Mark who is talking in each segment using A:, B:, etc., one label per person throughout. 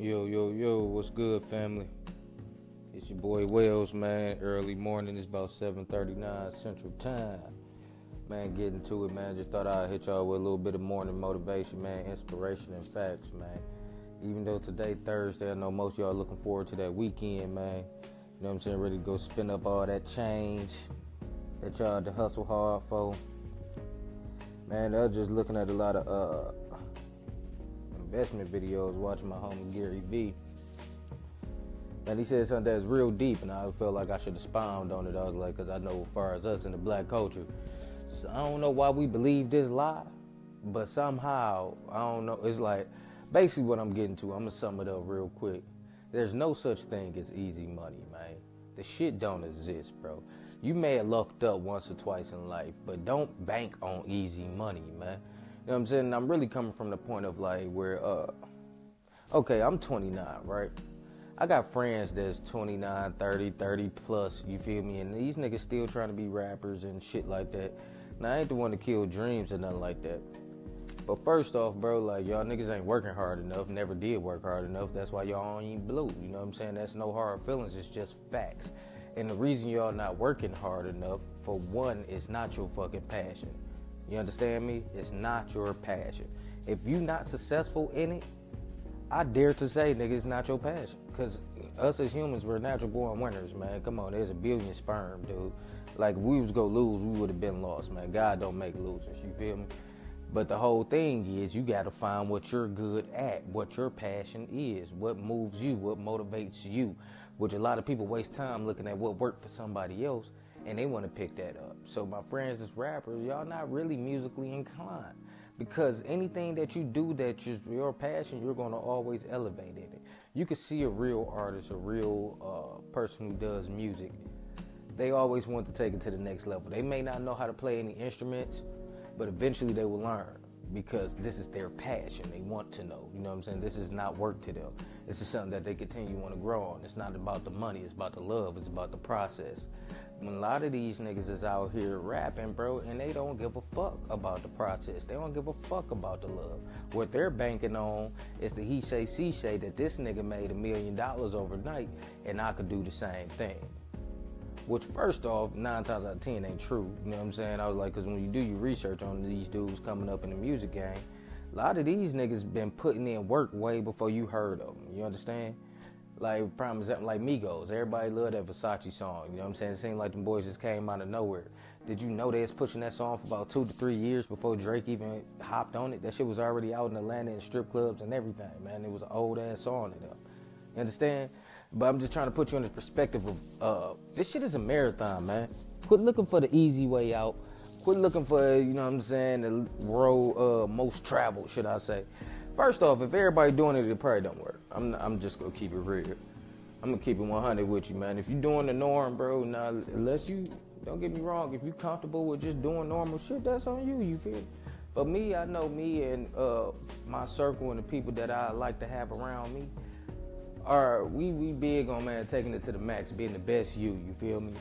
A: Yo, yo, yo, what's good, family? It's your boy Wells, man. Early morning, it's about 7.39 Central Time. Man, getting to it, man. Just thought I'd hit y'all with a little bit of morning motivation, man, inspiration and facts, man. Even though today, Thursday, I know most y'all looking forward to that weekend, man. You know what I'm saying? Ready to go spin up all that change that y'all had to hustle hard for. Man, I was just looking at a lot of uh, investment videos, watching my homie Gary Vee. And he said something that's real deep, and I felt like I should expound on it. I was like, because I know as far as us in the black culture, so I don't know why we believe this lie, but somehow, I don't know, it's like, basically what I'm getting to, I'm going to sum it up real quick. There's no such thing as easy money, man. The shit don't exist, bro. You may have lucked up once or twice in life, but don't bank on easy money, man. You know what I'm saying? I'm really coming from the point of like where, uh, okay, I'm 29, right? I got friends that's 29, 30, 30 plus, you feel me? And these niggas still trying to be rappers and shit like that. Now, I ain't the one to kill dreams or nothing like that. But first off, bro, like y'all niggas ain't working hard enough, never did work hard enough. That's why y'all ain't blue. You know what I'm saying? That's no hard feelings, it's just facts. And the reason y'all not working hard enough, for one, is not your fucking passion. You understand me? It's not your passion. If you're not successful in it, I dare to say, nigga, it's not your passion. Cause us as humans, we're natural born winners, man. Come on, there's a billion sperm, dude. Like if we was going to lose, we would have been lost, man. God don't make losers. You feel me? But the whole thing is you got to find what you're good at, what your passion is, what moves you, what motivates you. Which a lot of people waste time looking at what worked for somebody else and they want to pick that up. So my friends as rappers, y'all not really musically inclined because anything that you do that is your passion, you're going to always elevate in it. You can see a real artist, a real uh, person who does music. They always want to take it to the next level. They may not know how to play any instruments, but eventually they will learn because this is their passion. They want to know. You know what I'm saying? This is not work to them. This is something that they continue want to grow on. It's not about the money. It's about the love. It's about the process. A lot of these niggas is out here rapping, bro, and they don't give a fuck about the process. They don't give a fuck about the love. What they're banking on is the he say, she say that this nigga made a million dollars overnight and I could do the same thing. Which, first off, nine times out of ten ain't true. You know what I'm saying? I was like, because when you do your research on these dudes coming up in the music game, a lot of these niggas been putting in work way before you heard of them. You understand? Like, prime example, like Migos. Everybody loved that Versace song. You know what I'm saying? It seemed like them boys just came out of nowhere. Did you know they was pushing that song for about two to three years before Drake even hopped on it? That shit was already out in Atlanta in strip clubs and everything, man. It was an old ass song them. You understand? But I'm just trying to put you in the perspective of uh, this shit is a marathon, man. Quit looking for the easy way out. Quit looking for, you know what I'm saying, the road uh, most traveled, should I say. First off, if everybody doing it, it probably don't work. I'm, I'm just gonna keep it real. I'm gonna keep it 100 with you, man. If you're doing the norm, bro, now unless you, don't get me wrong, if you comfortable with just doing normal shit, that's on you. You feel? But me, I know me and uh, my circle and the people that I like to have around me are we we big on man taking it to the max, being the best you. You feel me?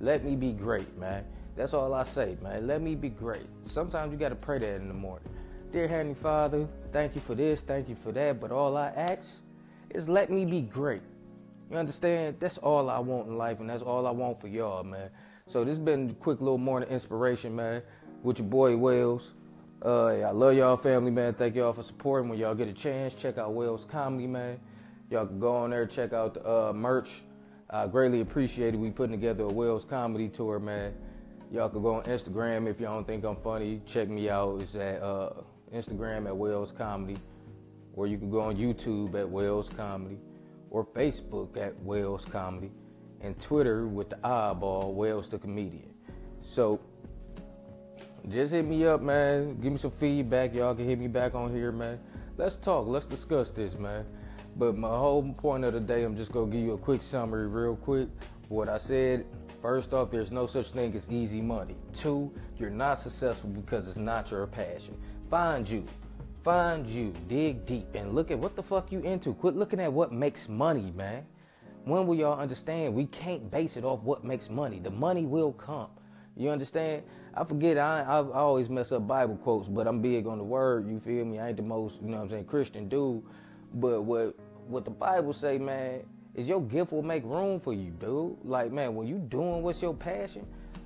A: Let me be great, man. That's all I say, man. Let me be great. Sometimes you gotta pray that in the morning. Dear Heavenly Father, thank you for this, thank you for that. But all I ask is let me be great. You understand? That's all I want in life, and that's all I want for y'all, man. So this has been a quick little morning inspiration, man, with your boy Wells. Uh, I love y'all family, man. Thank y'all for supporting. When y'all get a chance, check out Wells Comedy, man. Y'all can go on there, check out the uh, merch. I greatly appreciate it. We putting together a Wells Comedy tour, man. Y'all can go on Instagram if y'all don't think I'm funny. Check me out. It's at uh, Instagram at Wells Comedy, or you can go on YouTube at Wells Comedy, or Facebook at Wells Comedy, and Twitter with the eyeball Wells the Comedian. So just hit me up, man. Give me some feedback. Y'all can hit me back on here, man. Let's talk. Let's discuss this, man. But my whole point of the day, I'm just gonna give you a quick summary, real quick. What I said. First off, there's no such thing as easy money. Two, you're not successful because it's not your passion. Find you. Find you. Dig deep and look at what the fuck you into. Quit looking at what makes money, man. When will y'all understand we can't base it off what makes money? The money will come. You understand? I forget, I, I, I always mess up Bible quotes, but I'm big on the word, you feel me? I ain't the most, you know what I'm saying, Christian dude. But what what the Bible say, man, is your gift will make room for you, dude. Like, man, when you doing what's your passion,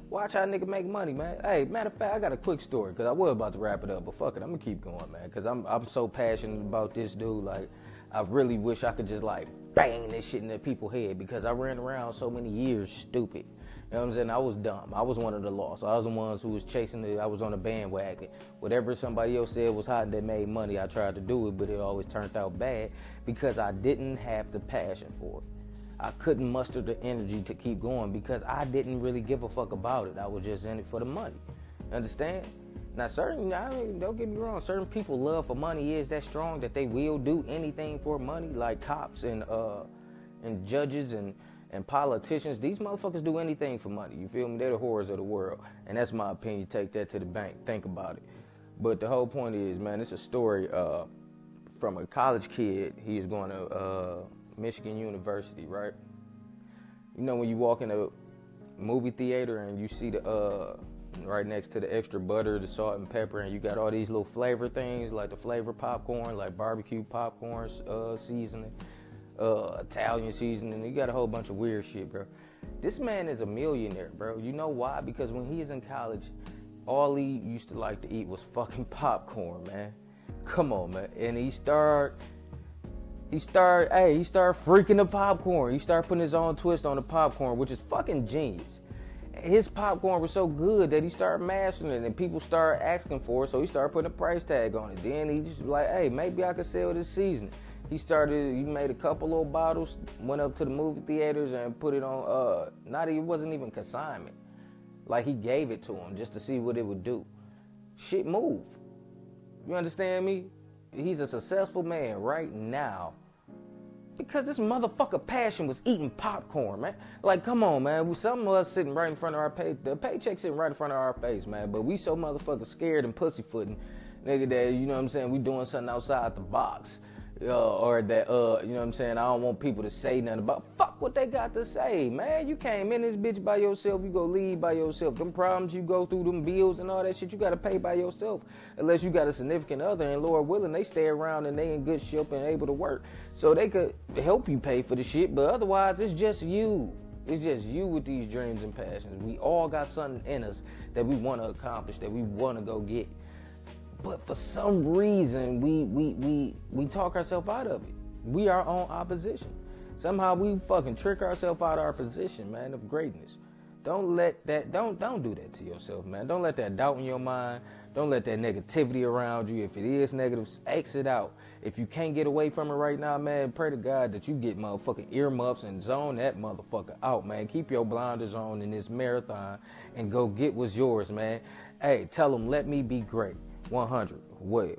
A: watch how nigga make money, man. Hey, matter of fact, I got a quick story because I was about to wrap it up, but fuck it, I'm gonna keep going, man, because I'm I'm so passionate about this dude. Like, I really wish I could just like bang this shit in the people's head because I ran around so many years stupid. You know what I'm saying? I was dumb. I was one of the lost. I was the ones who was chasing the. I was on the bandwagon. Whatever somebody else said was hot that made money, I tried to do it, but it always turned out bad because I didn't have the passion for it. I couldn't muster the energy to keep going because I didn't really give a fuck about it. I was just in it for the money. Understand? Now, certain, I mean, don't get me wrong, certain people love for money is that strong that they will do anything for money, like cops and uh and judges and and politicians. These motherfuckers do anything for money. You feel me? They're the horrors of the world, and that's my opinion. Take that to the bank. Think about it. But the whole point is, man, it's a story uh, from a college kid. He is going to uh, Michigan University, right? You know when you walk in a movie theater and you see the uh, right next to the extra butter, the salt and pepper, and you got all these little flavor things like the flavor popcorn, like barbecue popcorn uh, seasoning, uh, Italian seasoning. You got a whole bunch of weird shit, bro. This man is a millionaire, bro. You know why? Because when he was in college, all he used to like to eat was fucking popcorn, man. Come on, man. And he started he started, hey, he started freaking the popcorn. He started putting his own twist on the popcorn, which is fucking genius. His popcorn was so good that he started mastering it, and people started asking for it. So he started putting a price tag on it. Then he just like, hey, maybe I could sell this season. He started. He made a couple little bottles, went up to the movie theaters and put it on. Uh, not even wasn't even consignment. Like he gave it to him just to see what it would do. Shit move. You understand me? He's a successful man right now because this motherfucker passion was eating popcorn, man. Like, come on, man. Some of us sitting right in front of our pay, the paycheck sitting right in front of our face, man. But we so motherfucker scared and pussyfooting, nigga. That you know what I'm saying? We doing something outside the box uh, or that uh, you know what I'm saying. I don't want people to say nothing about fuck what they got to say, man. You came in this bitch by yourself. You go leave by yourself. Them problems you go through, them bills and all that shit, you got to pay by yourself. Unless you got a significant other, and Lord willing, they stay around and they in good shape and able to work, so they could help you pay for the shit. But otherwise, it's just you. It's just you with these dreams and passions. We all got something in us that we want to accomplish, that we want to go get. But for some reason, we we we we talk ourselves out of it. We are on opposition. Somehow we fucking trick ourselves out of our position, man, of greatness. Don't let that don't don't do that to yourself, man. Don't let that doubt in your mind. Don't let that negativity around you. If it is negative, exit out. If you can't get away from it right now, man, pray to God that you get motherfucking earmuffs and zone that motherfucker out, man. Keep your blinders on in this marathon and go get what's yours, man. Hey, tell them, let me be great. 100 Wells.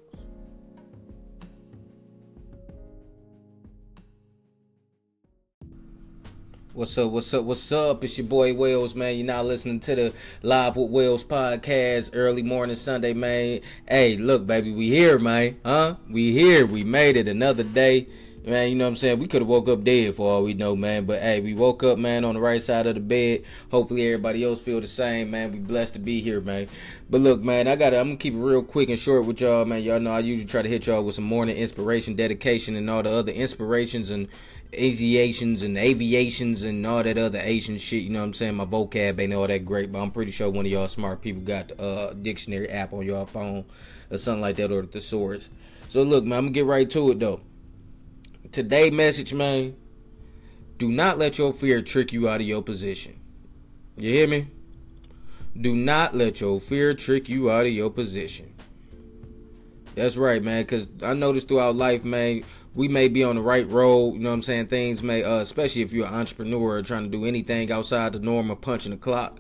A: What's up? What's up? What's up? It's your boy Wells, man. You're now listening to the Live with Wells podcast, early morning Sunday, man. Hey, look, baby, we here, man. Huh? We here. We made it another day man, you know what I'm saying? We could have woke up dead for all we know, man. But hey, we woke up, man, on the right side of the bed. Hopefully everybody else feel the same, man. We blessed to be here, man. But look, man, I gotta I'm gonna keep it real quick and short with y'all, man. Y'all know I usually try to hit y'all with some morning inspiration, dedication, and all the other inspirations and aviations and aviations and all that other Asian shit. You know what I'm saying? My vocab ain't all that great, but I'm pretty sure one of y'all smart people got the uh, dictionary app on y'all phone or something like that or the thesaurus. So look, man, I'm gonna get right to it though today message, man, do not let your fear trick you out of your position. You hear me? Do not let your fear trick you out of your position. That's right, man. Cause I noticed throughout life, man, we may be on the right road. You know what I'm saying? Things may, uh, especially if you're an entrepreneur or trying to do anything outside the norm of punching the clock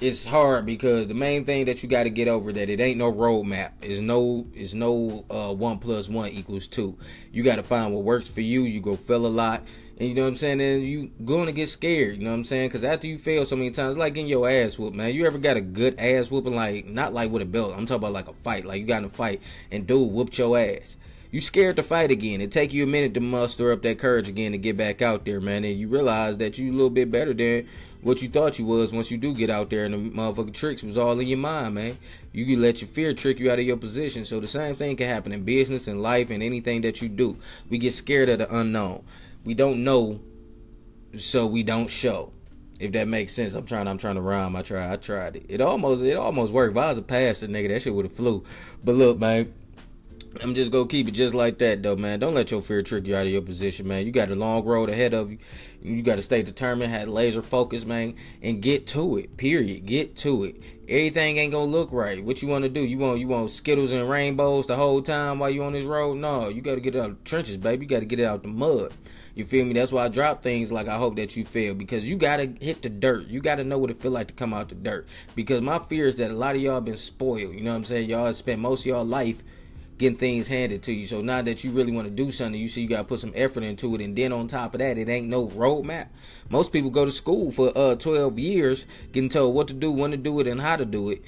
A: it's hard because the main thing that you got to get over that it ain't no roadmap. Is no is no uh, one plus one equals two. You got to find what works for you. You go fail a lot, and you know what I'm saying. And you to get scared. You know what I'm saying? Because after you fail so many times, like getting your ass whooped, man. You ever got a good ass whooping? Like not like with a belt. I'm talking about like a fight. Like you got in a fight and dude whooped your ass. You scared to fight again. It take you a minute to muster up that courage again to get back out there, man. And you realize that you a little bit better than what you thought you was once you do get out there and the motherfucking tricks was all in your mind, man. You can let your fear trick you out of your position. So the same thing can happen in business and life and anything that you do. We get scared of the unknown. We don't know, so we don't show. If that makes sense, I'm trying. I'm trying to rhyme. I try. I tried it. It almost. It almost worked. If I was a pastor, nigga, that shit would have flew. But look, man. I'm just gonna keep it just like that, though, man. Don't let your fear trick you out of your position, man. You got a long road ahead of you. You got to stay determined, have laser focus, man, and get to it. Period. Get to it. Everything ain't gonna look right. What you want to do? You want you want skittles and rainbows the whole time while you on this road? No, you got to get out of the trenches, baby. You got to get it out the mud. You feel me? That's why I drop things like I hope that you feel because you gotta hit the dirt. You gotta know what it feel like to come out the dirt. Because my fear is that a lot of y'all been spoiled. You know what I'm saying? Y'all spent most of y'all life getting things handed to you. So now that you really want to do something, you see you gotta put some effort into it. And then on top of that, it ain't no roadmap. Most people go to school for uh 12 years, getting told what to do, when to do it, and how to do it.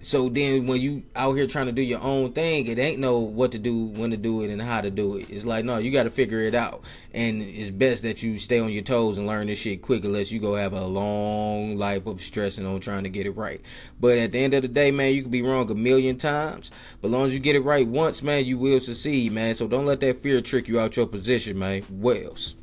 A: So then when you out here trying to do your own thing, it ain't know what to do, when to do it, and how to do it. It's like, no, you got to figure it out. And it's best that you stay on your toes and learn this shit quick unless you go have a long life of stressing on trying to get it right. But at the end of the day, man, you can be wrong a million times. But as long as you get it right once, man, you will succeed, man. So don't let that fear trick you out your position, man. Wells.